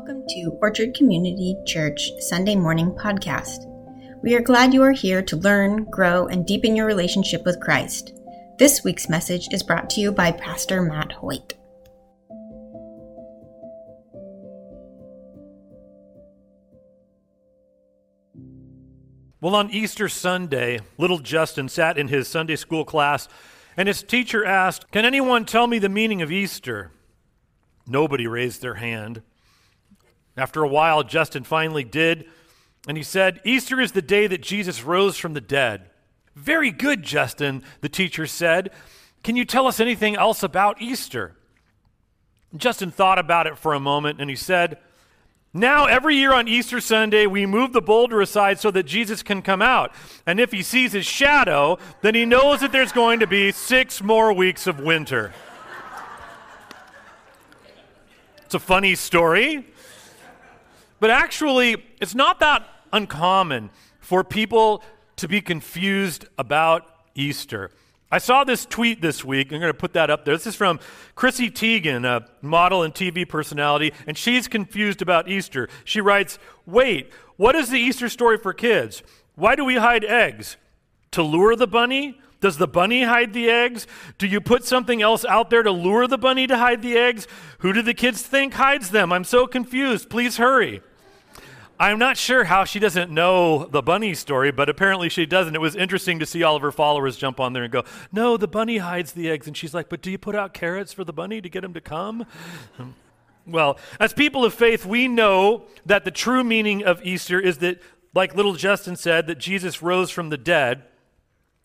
Welcome to Orchard Community Church Sunday Morning Podcast. We are glad you are here to learn, grow, and deepen your relationship with Christ. This week's message is brought to you by Pastor Matt Hoyt. Well, on Easter Sunday, little Justin sat in his Sunday school class, and his teacher asked, Can anyone tell me the meaning of Easter? Nobody raised their hand. After a while, Justin finally did, and he said, Easter is the day that Jesus rose from the dead. Very good, Justin, the teacher said. Can you tell us anything else about Easter? Justin thought about it for a moment and he said, Now, every year on Easter Sunday, we move the boulder aside so that Jesus can come out. And if he sees his shadow, then he knows that there's going to be six more weeks of winter. it's a funny story. But actually, it's not that uncommon for people to be confused about Easter. I saw this tweet this week. I'm going to put that up there. This is from Chrissy Teigen, a model and TV personality, and she's confused about Easter. She writes, Wait, what is the Easter story for kids? Why do we hide eggs? To lure the bunny? Does the bunny hide the eggs? Do you put something else out there to lure the bunny to hide the eggs? Who do the kids think hides them? I'm so confused. Please hurry. I'm not sure how she doesn't know the bunny story, but apparently she doesn't. It was interesting to see all of her followers jump on there and go, No, the bunny hides the eggs. And she's like, But do you put out carrots for the bunny to get him to come? Well, as people of faith, we know that the true meaning of Easter is that, like little Justin said, that Jesus rose from the dead.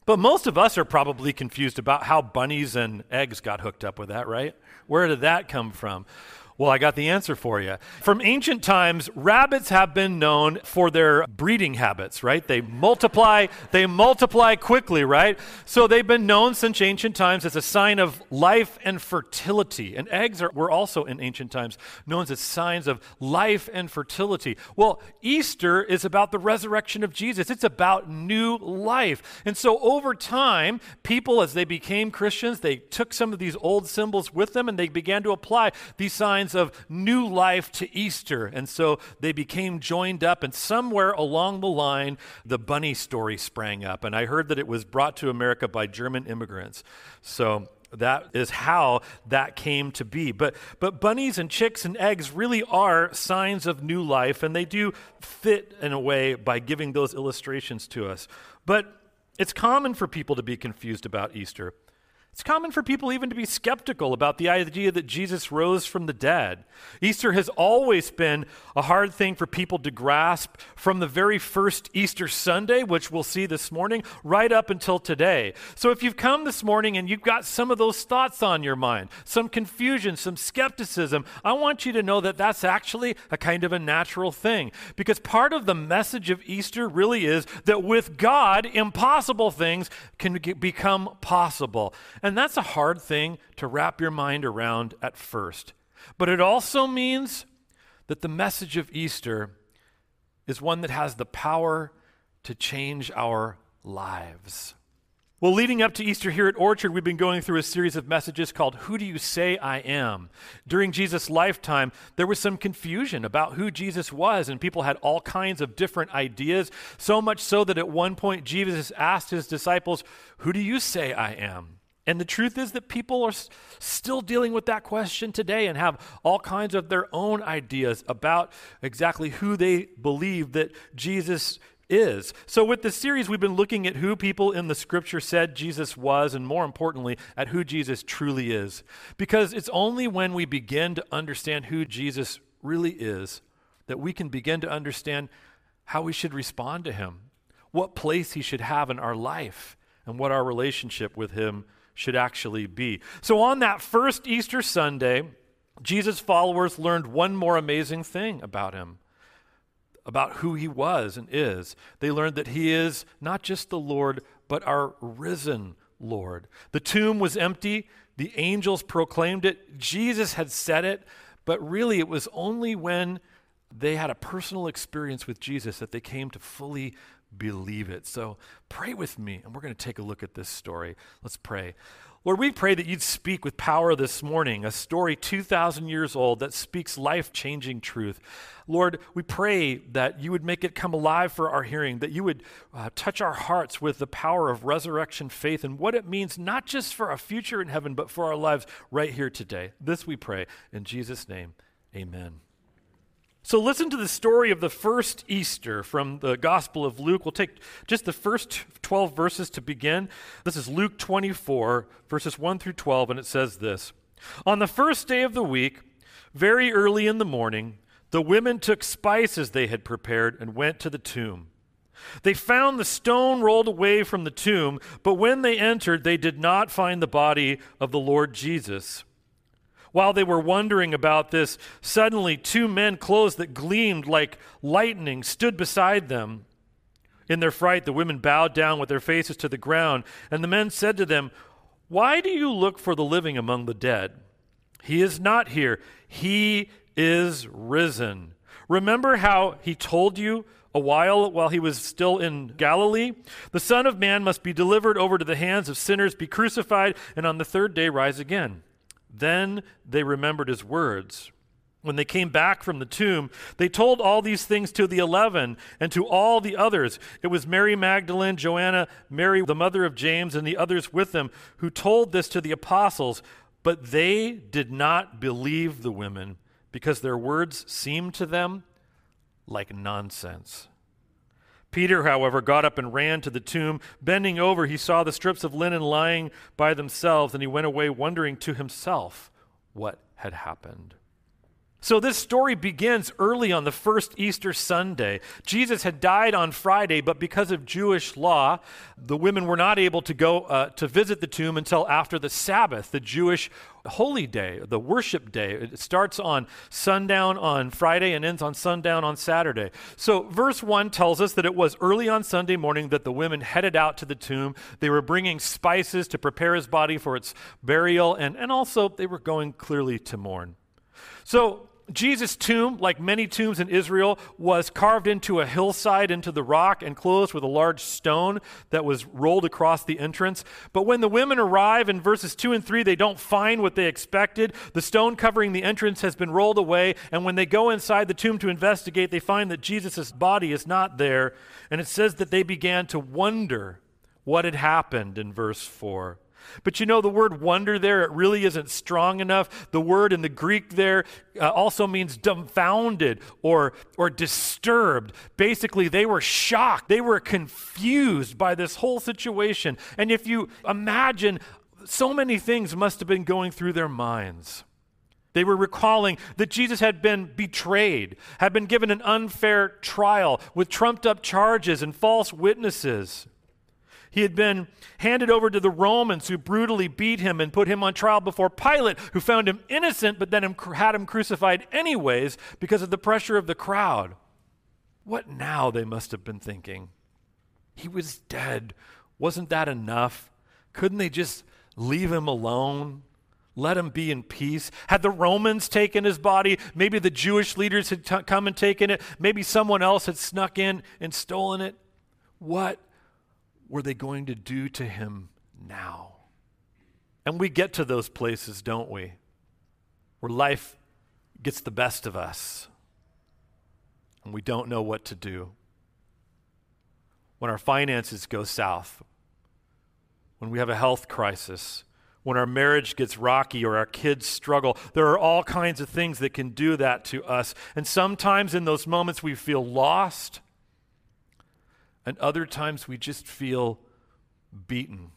But most of us are probably confused about how bunnies and eggs got hooked up with that, right? Where did that come from? Well, I got the answer for you. From ancient times, rabbits have been known for their breeding habits, right? They multiply, they multiply quickly, right? So they've been known since ancient times as a sign of life and fertility. And eggs are, were also in ancient times known as signs of life and fertility. Well, Easter is about the resurrection of Jesus. It's about new life. And so over time, people as they became Christians, they took some of these old symbols with them and they began to apply these signs signs of new life to Easter. And so they became joined up, and somewhere along the line, the bunny story sprang up. And I heard that it was brought to America by German immigrants. So that is how that came to be. But, but bunnies and chicks and eggs really are signs of new life, and they do fit in a way by giving those illustrations to us. But it's common for people to be confused about Easter. It's common for people even to be skeptical about the idea that Jesus rose from the dead. Easter has always been a hard thing for people to grasp from the very first Easter Sunday, which we'll see this morning, right up until today. So if you've come this morning and you've got some of those thoughts on your mind, some confusion, some skepticism, I want you to know that that's actually a kind of a natural thing. Because part of the message of Easter really is that with God, impossible things can become possible. And that's a hard thing to wrap your mind around at first. But it also means that the message of Easter is one that has the power to change our lives. Well, leading up to Easter here at Orchard, we've been going through a series of messages called Who Do You Say I Am? During Jesus' lifetime, there was some confusion about who Jesus was, and people had all kinds of different ideas, so much so that at one point Jesus asked his disciples, Who do you say I am? And the truth is that people are still dealing with that question today and have all kinds of their own ideas about exactly who they believe that Jesus is. So, with this series, we've been looking at who people in the scripture said Jesus was, and more importantly, at who Jesus truly is. Because it's only when we begin to understand who Jesus really is that we can begin to understand how we should respond to him, what place he should have in our life, and what our relationship with him should actually be. So, on that first Easter Sunday, Jesus' followers learned one more amazing thing about him, about who he was and is. They learned that he is not just the Lord, but our risen Lord. The tomb was empty, the angels proclaimed it, Jesus had said it, but really it was only when they had a personal experience with Jesus that they came to fully believe it. So pray with me, and we're going to take a look at this story. Let's pray. Lord, we pray that you'd speak with power this morning, a story 2,000 years old that speaks life changing truth. Lord, we pray that you would make it come alive for our hearing, that you would uh, touch our hearts with the power of resurrection faith and what it means, not just for a future in heaven, but for our lives right here today. This we pray. In Jesus' name, amen. So, listen to the story of the first Easter from the Gospel of Luke. We'll take just the first 12 verses to begin. This is Luke 24, verses 1 through 12, and it says this On the first day of the week, very early in the morning, the women took spices they had prepared and went to the tomb. They found the stone rolled away from the tomb, but when they entered, they did not find the body of the Lord Jesus. While they were wondering about this, suddenly two men clothes that gleamed like lightning stood beside them. In their fright, the women bowed down with their faces to the ground, and the men said to them, Why do you look for the living among the dead? He is not here, he is risen. Remember how he told you a while while he was still in Galilee? The Son of Man must be delivered over to the hands of sinners, be crucified, and on the third day rise again. Then they remembered his words. When they came back from the tomb, they told all these things to the eleven and to all the others. It was Mary Magdalene, Joanna, Mary, the mother of James, and the others with them who told this to the apostles. But they did not believe the women because their words seemed to them like nonsense. Peter, however, got up and ran to the tomb. Bending over, he saw the strips of linen lying by themselves, and he went away wondering to himself what had happened. So, this story begins early on the first Easter Sunday. Jesus had died on Friday, but because of Jewish law, the women were not able to go uh, to visit the tomb until after the Sabbath, the Jewish holy day, the worship day. It starts on sundown on Friday and ends on sundown on Saturday. So, verse 1 tells us that it was early on Sunday morning that the women headed out to the tomb. They were bringing spices to prepare his body for its burial, and, and also they were going clearly to mourn. So, Jesus' tomb, like many tombs in Israel, was carved into a hillside into the rock and closed with a large stone that was rolled across the entrance. But when the women arrive in verses 2 and 3, they don't find what they expected. The stone covering the entrance has been rolled away, and when they go inside the tomb to investigate, they find that Jesus' body is not there. And it says that they began to wonder what had happened in verse 4. But you know, the word wonder there, it really isn't strong enough. The word in the Greek there uh, also means dumbfounded or, or disturbed. Basically, they were shocked. They were confused by this whole situation. And if you imagine, so many things must have been going through their minds. They were recalling that Jesus had been betrayed, had been given an unfair trial with trumped up charges and false witnesses. He had been handed over to the Romans who brutally beat him and put him on trial before Pilate, who found him innocent but then had him crucified anyways because of the pressure of the crowd. What now, they must have been thinking? He was dead. Wasn't that enough? Couldn't they just leave him alone? Let him be in peace. Had the Romans taken his body? Maybe the Jewish leaders had t- come and taken it. Maybe someone else had snuck in and stolen it. What were they going to do to him now? And we get to those places, don't we? Where life gets the best of us and we don't know what to do. When our finances go south, when we have a health crisis, when our marriage gets rocky or our kids struggle. There are all kinds of things that can do that to us. And sometimes in those moments we feel lost. And other times we just feel beaten.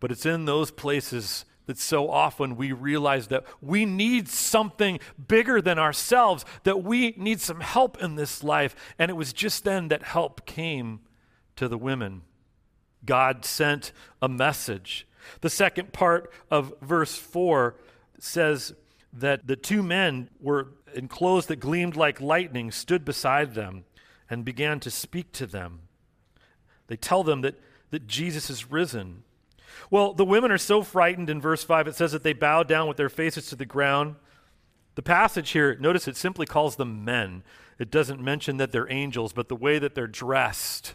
But it's in those places that so often we realize that we need something bigger than ourselves, that we need some help in this life. And it was just then that help came to the women. God sent a message. The second part of verse 4 says that the two men were in clothes that gleamed like lightning, stood beside them and began to speak to them. They tell them that, that Jesus is risen. Well, the women are so frightened in verse 5, it says that they bow down with their faces to the ground. The passage here, notice it simply calls them men. It doesn't mention that they're angels, but the way that they're dressed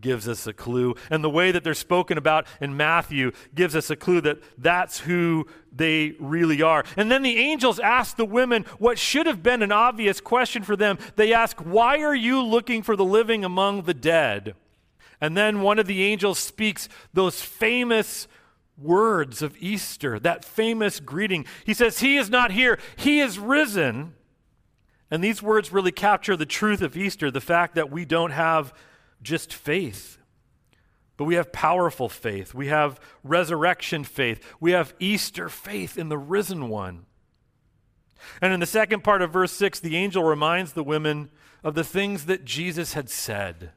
gives us a clue. And the way that they're spoken about in Matthew gives us a clue that that's who they really are. And then the angels ask the women what should have been an obvious question for them. They ask, Why are you looking for the living among the dead? And then one of the angels speaks those famous words of Easter, that famous greeting. He says, He is not here, He is risen. And these words really capture the truth of Easter the fact that we don't have just faith, but we have powerful faith. We have resurrection faith. We have Easter faith in the risen one. And in the second part of verse 6, the angel reminds the women of the things that Jesus had said.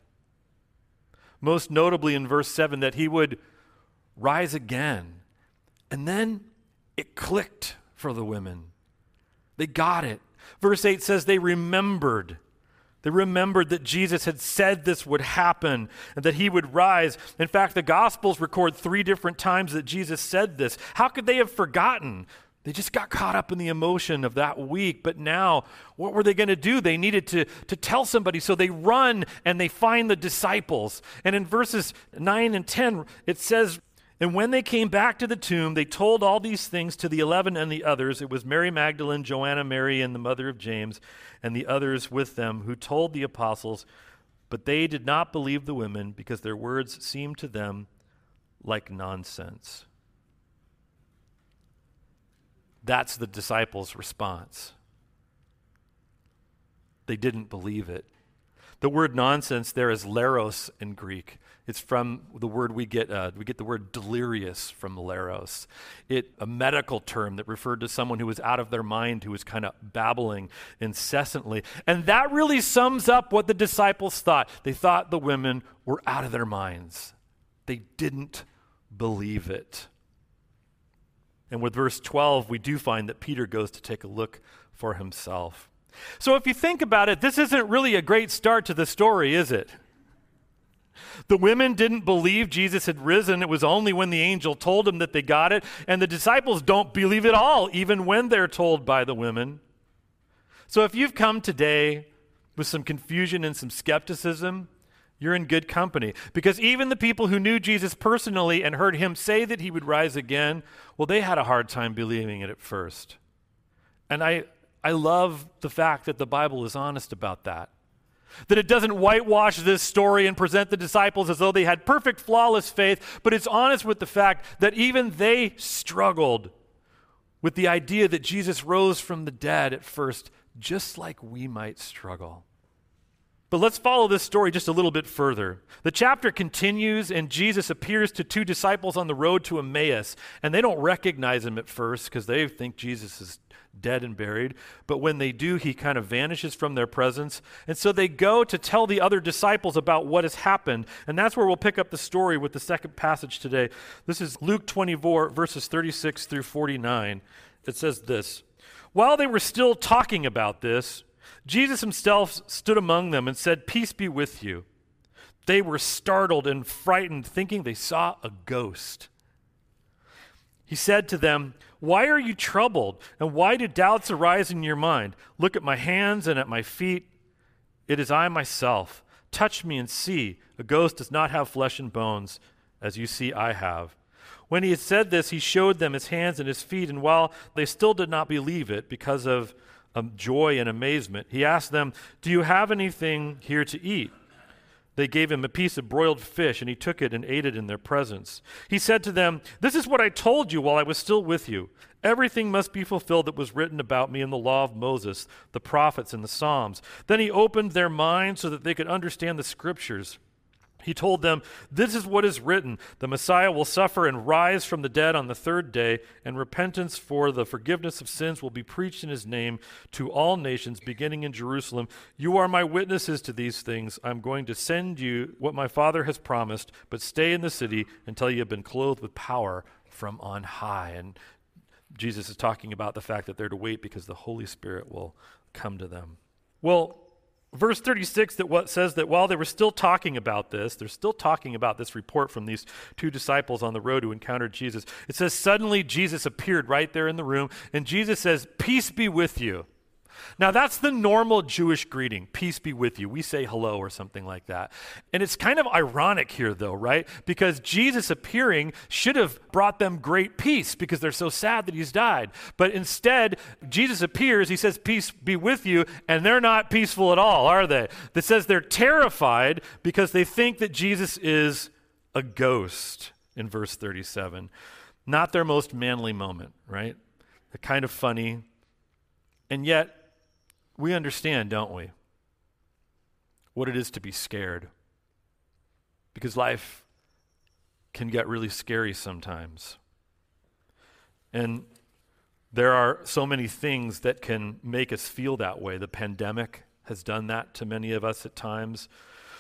Most notably in verse 7, that he would rise again. And then it clicked for the women. They got it. Verse 8 says they remembered they remembered that Jesus had said this would happen and that he would rise. In fact, the Gospels record three different times that Jesus said this. How could they have forgotten? They just got caught up in the emotion of that week. But now, what were they going to do? They needed to, to tell somebody. So they run and they find the disciples. And in verses 9 and 10, it says, and when they came back to the tomb, they told all these things to the eleven and the others. It was Mary Magdalene, Joanna, Mary, and the mother of James, and the others with them, who told the apostles. But they did not believe the women because their words seemed to them like nonsense. That's the disciples' response. They didn't believe it. The word nonsense there is leros in Greek. It's from the word we get, uh, we get the word delirious from leros. It, a medical term that referred to someone who was out of their mind, who was kind of babbling incessantly. And that really sums up what the disciples thought. They thought the women were out of their minds, they didn't believe it. And with verse 12, we do find that Peter goes to take a look for himself. So if you think about it, this isn't really a great start to the story, is it? The women didn't believe Jesus had risen. It was only when the angel told them that they got it. And the disciples don't believe it all, even when they're told by the women. So if you've come today with some confusion and some skepticism, you're in good company. Because even the people who knew Jesus personally and heard him say that he would rise again, well, they had a hard time believing it at first. And I, I love the fact that the Bible is honest about that. That it doesn't whitewash this story and present the disciples as though they had perfect, flawless faith, but it's honest with the fact that even they struggled with the idea that Jesus rose from the dead at first, just like we might struggle. But let's follow this story just a little bit further. The chapter continues, and Jesus appears to two disciples on the road to Emmaus, and they don't recognize him at first because they think Jesus is dead and buried. But when they do, he kind of vanishes from their presence. And so they go to tell the other disciples about what has happened. And that's where we'll pick up the story with the second passage today. This is Luke 24, verses 36 through 49. It says this While they were still talking about this, Jesus himself stood among them and said, Peace be with you. They were startled and frightened, thinking they saw a ghost. He said to them, why are you troubled? And why do doubts arise in your mind? Look at my hands and at my feet. It is I myself. Touch me and see. A ghost does not have flesh and bones, as you see I have. When he had said this, he showed them his hands and his feet, and while they still did not believe it because of joy and amazement, he asked them, Do you have anything here to eat? They gave him a piece of broiled fish, and he took it and ate it in their presence. He said to them, This is what I told you while I was still with you. Everything must be fulfilled that was written about me in the law of Moses, the prophets, and the Psalms. Then he opened their minds so that they could understand the scriptures. He told them, This is what is written the Messiah will suffer and rise from the dead on the third day, and repentance for the forgiveness of sins will be preached in his name to all nations, beginning in Jerusalem. You are my witnesses to these things. I'm going to send you what my Father has promised, but stay in the city until you have been clothed with power from on high. And Jesus is talking about the fact that they're to wait because the Holy Spirit will come to them. Well, verse 36 that what says that while they were still talking about this they're still talking about this report from these two disciples on the road who encountered jesus. It says suddenly jesus appeared right there in the room and jesus says peace be with you now, that's the normal Jewish greeting peace be with you. We say hello or something like that. And it's kind of ironic here, though, right? Because Jesus appearing should have brought them great peace because they're so sad that he's died. But instead, Jesus appears, he says, Peace be with you, and they're not peaceful at all, are they? That says they're terrified because they think that Jesus is a ghost in verse 37. Not their most manly moment, right? They're kind of funny. And yet, we understand, don't we, what it is to be scared. Because life can get really scary sometimes. And there are so many things that can make us feel that way. The pandemic has done that to many of us at times.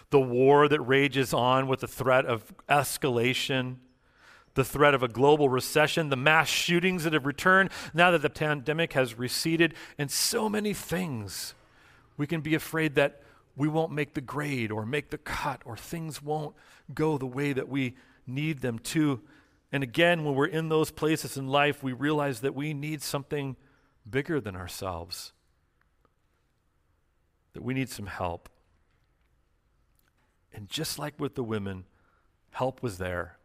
The war that rages on with the threat of escalation the threat of a global recession, the mass shootings that have returned now that the pandemic has receded, and so many things. We can be afraid that we won't make the grade or make the cut or things won't go the way that we need them to. And again, when we're in those places in life, we realize that we need something bigger than ourselves, that we need some help. And just like with the women, help was there.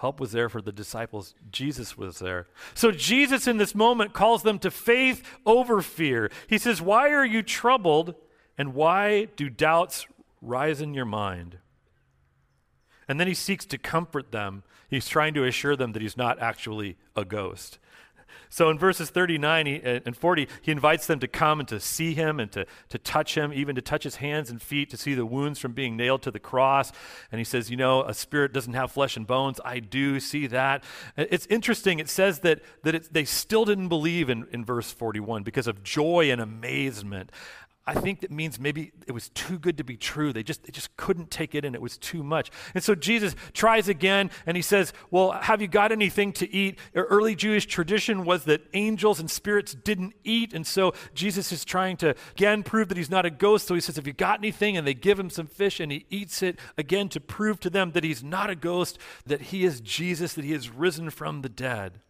Help was there for the disciples. Jesus was there. So Jesus, in this moment, calls them to faith over fear. He says, Why are you troubled? And why do doubts rise in your mind? And then he seeks to comfort them. He's trying to assure them that he's not actually a ghost. So in verses 39 uh, and 40, he invites them to come and to see him and to, to touch him, even to touch his hands and feet, to see the wounds from being nailed to the cross. And he says, You know, a spirit doesn't have flesh and bones. I do see that. Uh, it's interesting. It says that, that they still didn't believe in, in verse 41 because of joy and amazement. I think that means maybe it was too good to be true. They just, they just couldn't take it in. It was too much. And so Jesus tries again and he says, Well, have you got anything to eat? Er, early Jewish tradition was that angels and spirits didn't eat. And so Jesus is trying to again prove that he's not a ghost. So he says, Have you got anything? And they give him some fish and he eats it again to prove to them that he's not a ghost, that he is Jesus, that he has risen from the dead.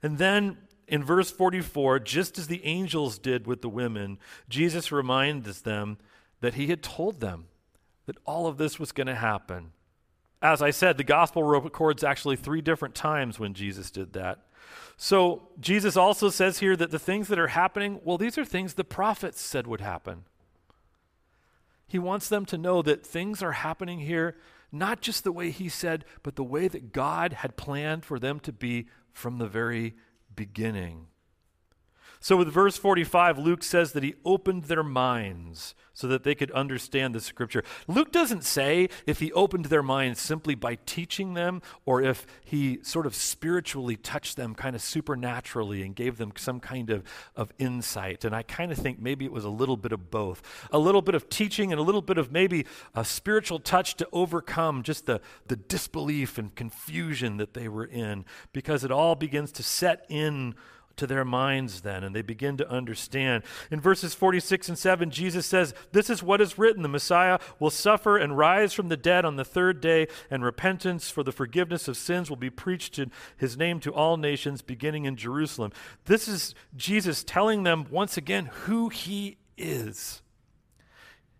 And then in verse 44, just as the angels did with the women, Jesus reminds them that he had told them that all of this was going to happen. As I said, the gospel records actually three different times when Jesus did that. So Jesus also says here that the things that are happening, well, these are things the prophets said would happen. He wants them to know that things are happening here, not just the way he said, but the way that God had planned for them to be from the very beginning. So, with verse 45, Luke says that he opened their minds so that they could understand the scripture. Luke doesn't say if he opened their minds simply by teaching them or if he sort of spiritually touched them kind of supernaturally and gave them some kind of, of insight. And I kind of think maybe it was a little bit of both a little bit of teaching and a little bit of maybe a spiritual touch to overcome just the, the disbelief and confusion that they were in because it all begins to set in to their minds then, and they begin to understand. In verses 46 and 7, Jesus says, This is what is written the Messiah will suffer and rise from the dead on the third day, and repentance for the forgiveness of sins will be preached in his name to all nations, beginning in Jerusalem. This is Jesus telling them once again who he is.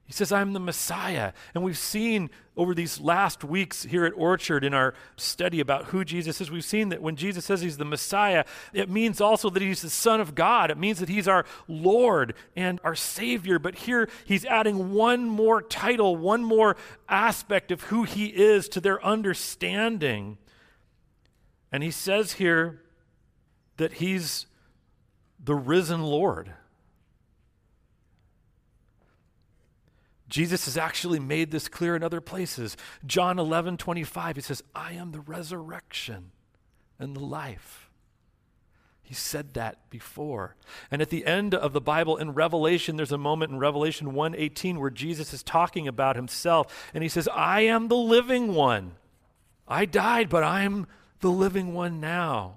He says, I'm the Messiah. And we've seen over these last weeks here at Orchard in our study about who Jesus is, we've seen that when Jesus says he's the Messiah, it means also that he's the Son of God. It means that he's our Lord and our Savior. But here he's adding one more title, one more aspect of who he is to their understanding. And he says here that he's the risen Lord. Jesus has actually made this clear in other places. John 11, 25, he says, I am the resurrection and the life. He said that before. And at the end of the Bible in Revelation, there's a moment in Revelation 1:18 where Jesus is talking about himself and he says, "I am the living one. I died, but I'm the living one now."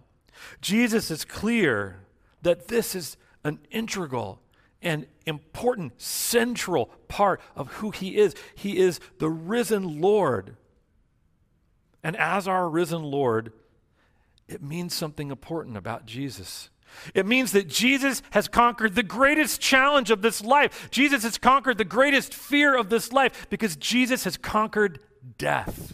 Jesus is clear that this is an integral and important, central part of who he is. He is the risen Lord. And as our risen Lord, it means something important about Jesus. It means that Jesus has conquered the greatest challenge of this life. Jesus has conquered the greatest fear of this life because Jesus has conquered death.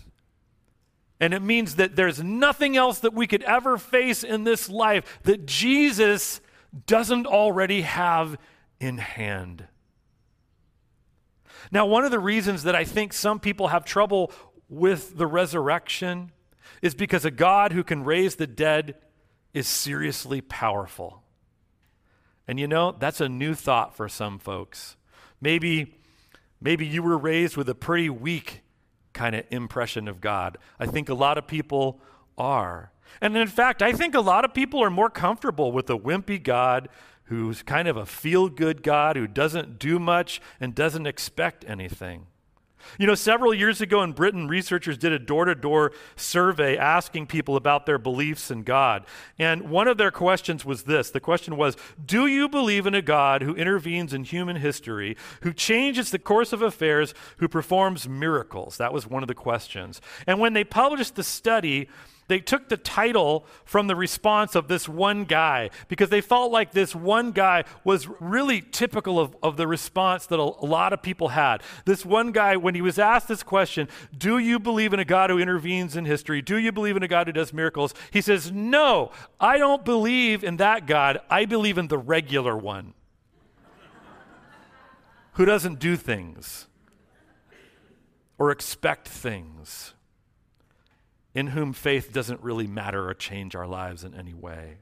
And it means that there's nothing else that we could ever face in this life that Jesus doesn't already have in hand. Now, one of the reasons that I think some people have trouble with the resurrection is because a God who can raise the dead is seriously powerful. And you know, that's a new thought for some folks. Maybe maybe you were raised with a pretty weak kind of impression of God. I think a lot of people are. And in fact, I think a lot of people are more comfortable with a wimpy God who's kind of a feel good God who doesn't do much and doesn't expect anything. You know, several years ago in Britain, researchers did a door to door survey asking people about their beliefs in God. And one of their questions was this the question was, Do you believe in a God who intervenes in human history, who changes the course of affairs, who performs miracles? That was one of the questions. And when they published the study, they took the title from the response of this one guy because they felt like this one guy was really typical of, of the response that a, a lot of people had. This one guy, when he was asked this question, Do you believe in a God who intervenes in history? Do you believe in a God who does miracles? He says, No, I don't believe in that God. I believe in the regular one who doesn't do things or expect things in whom faith doesn't really matter or change our lives in any way.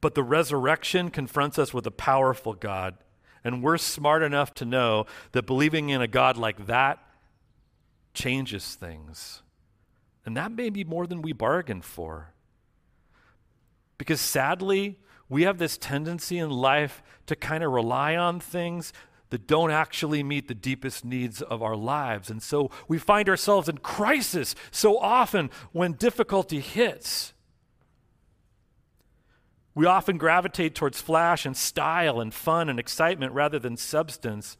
But the resurrection confronts us with a powerful God, and we're smart enough to know that believing in a God like that changes things. And that may be more than we bargained for. Because sadly, we have this tendency in life to kind of rely on things that don't actually meet the deepest needs of our lives. And so we find ourselves in crisis so often when difficulty hits. We often gravitate towards flash and style and fun and excitement rather than substance.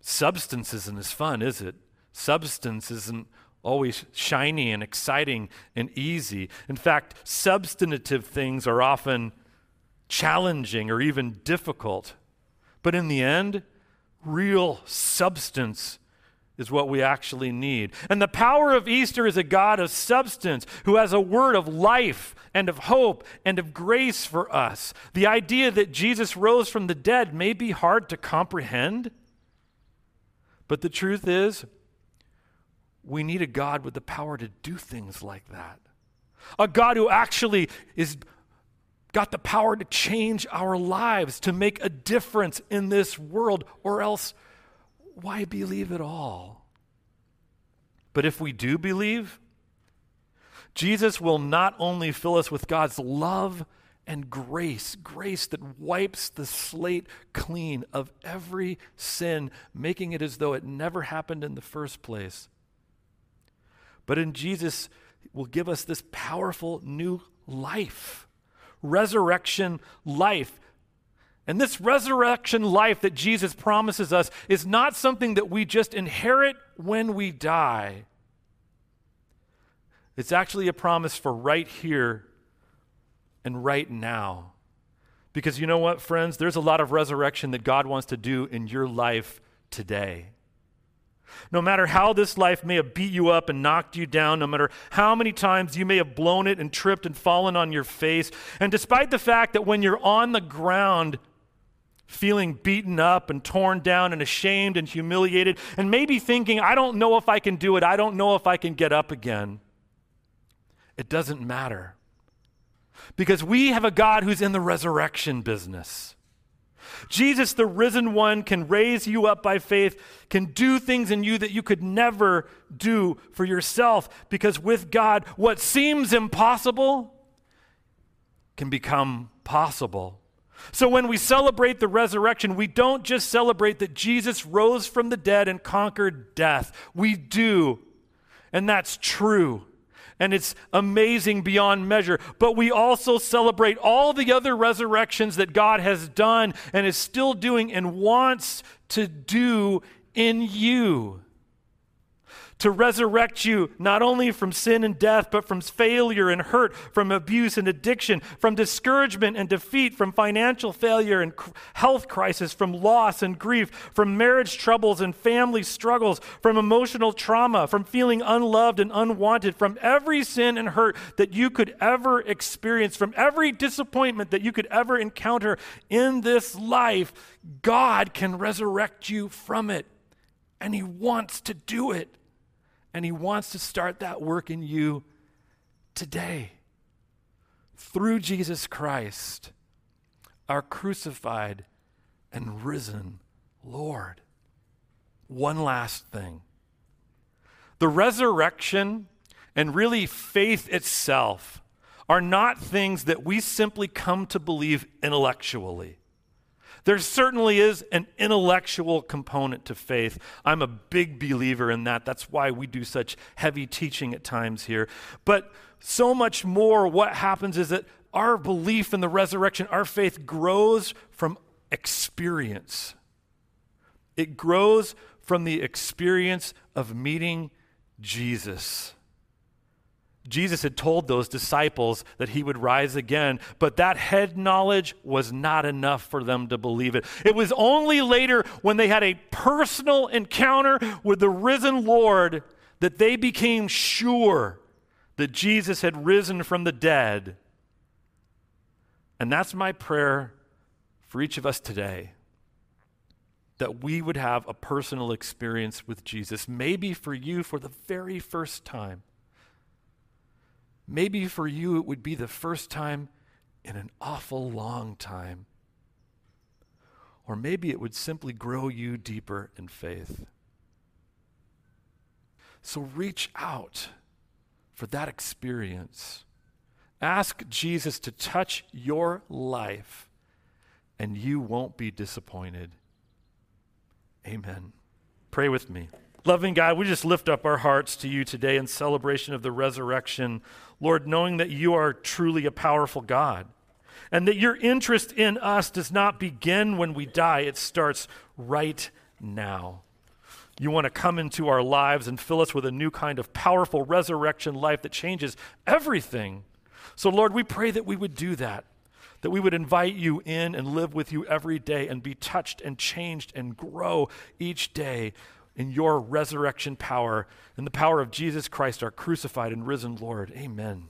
Substance isn't as fun, is it? Substance isn't always shiny and exciting and easy. In fact, substantive things are often challenging or even difficult. But in the end, real substance is what we actually need. And the power of Easter is a God of substance who has a word of life and of hope and of grace for us. The idea that Jesus rose from the dead may be hard to comprehend, but the truth is, we need a God with the power to do things like that. A God who actually is got the power to change our lives, to make a difference in this world, or else why believe at all? But if we do believe, Jesus will not only fill us with God's love and grace, grace that wipes the slate clean of every sin, making it as though it never happened in the first place. But in Jesus, will give us this powerful new life resurrection life. And this resurrection life that Jesus promises us is not something that we just inherit when we die. It's actually a promise for right here and right now. Because you know what, friends? There's a lot of resurrection that God wants to do in your life today. No matter how this life may have beat you up and knocked you down, no matter how many times you may have blown it and tripped and fallen on your face, and despite the fact that when you're on the ground, feeling beaten up and torn down and ashamed and humiliated, and maybe thinking, I don't know if I can do it, I don't know if I can get up again, it doesn't matter. Because we have a God who's in the resurrection business. Jesus, the risen one, can raise you up by faith, can do things in you that you could never do for yourself. Because with God, what seems impossible can become possible. So when we celebrate the resurrection, we don't just celebrate that Jesus rose from the dead and conquered death. We do. And that's true. And it's amazing beyond measure. But we also celebrate all the other resurrections that God has done and is still doing and wants to do in you to resurrect you not only from sin and death, but from failure and hurt, from abuse and addiction, from discouragement and defeat, from financial failure and health crisis, from loss and grief, from marriage troubles and family struggles, from emotional trauma, from feeling unloved and unwanted, from every sin and hurt that you could ever experience, from every disappointment that you could ever encounter in this life. God can resurrect you from it, and He wants to do it. And He wants to start that work in you today. Through Jesus Christ, our crucified and risen Lord. One last thing the resurrection and really faith itself are not things that we simply come to believe intellectually. There certainly is an intellectual component to faith. I'm a big believer in that. That's why we do such heavy teaching at times here. But so much more, what happens is that our belief in the resurrection, our faith grows from experience. It grows from the experience of meeting Jesus. Jesus had told those disciples that he would rise again, but that head knowledge was not enough for them to believe it. It was only later when they had a personal encounter with the risen Lord that they became sure that Jesus had risen from the dead. And that's my prayer for each of us today that we would have a personal experience with Jesus, maybe for you for the very first time Maybe for you, it would be the first time in an awful long time. Or maybe it would simply grow you deeper in faith. So reach out for that experience. Ask Jesus to touch your life, and you won't be disappointed. Amen. Pray with me. Loving God, we just lift up our hearts to you today in celebration of the resurrection. Lord, knowing that you are truly a powerful God and that your interest in us does not begin when we die, it starts right now. You want to come into our lives and fill us with a new kind of powerful resurrection life that changes everything. So, Lord, we pray that we would do that, that we would invite you in and live with you every day and be touched and changed and grow each day in your resurrection power and the power of Jesus Christ, our crucified and risen Lord. Amen.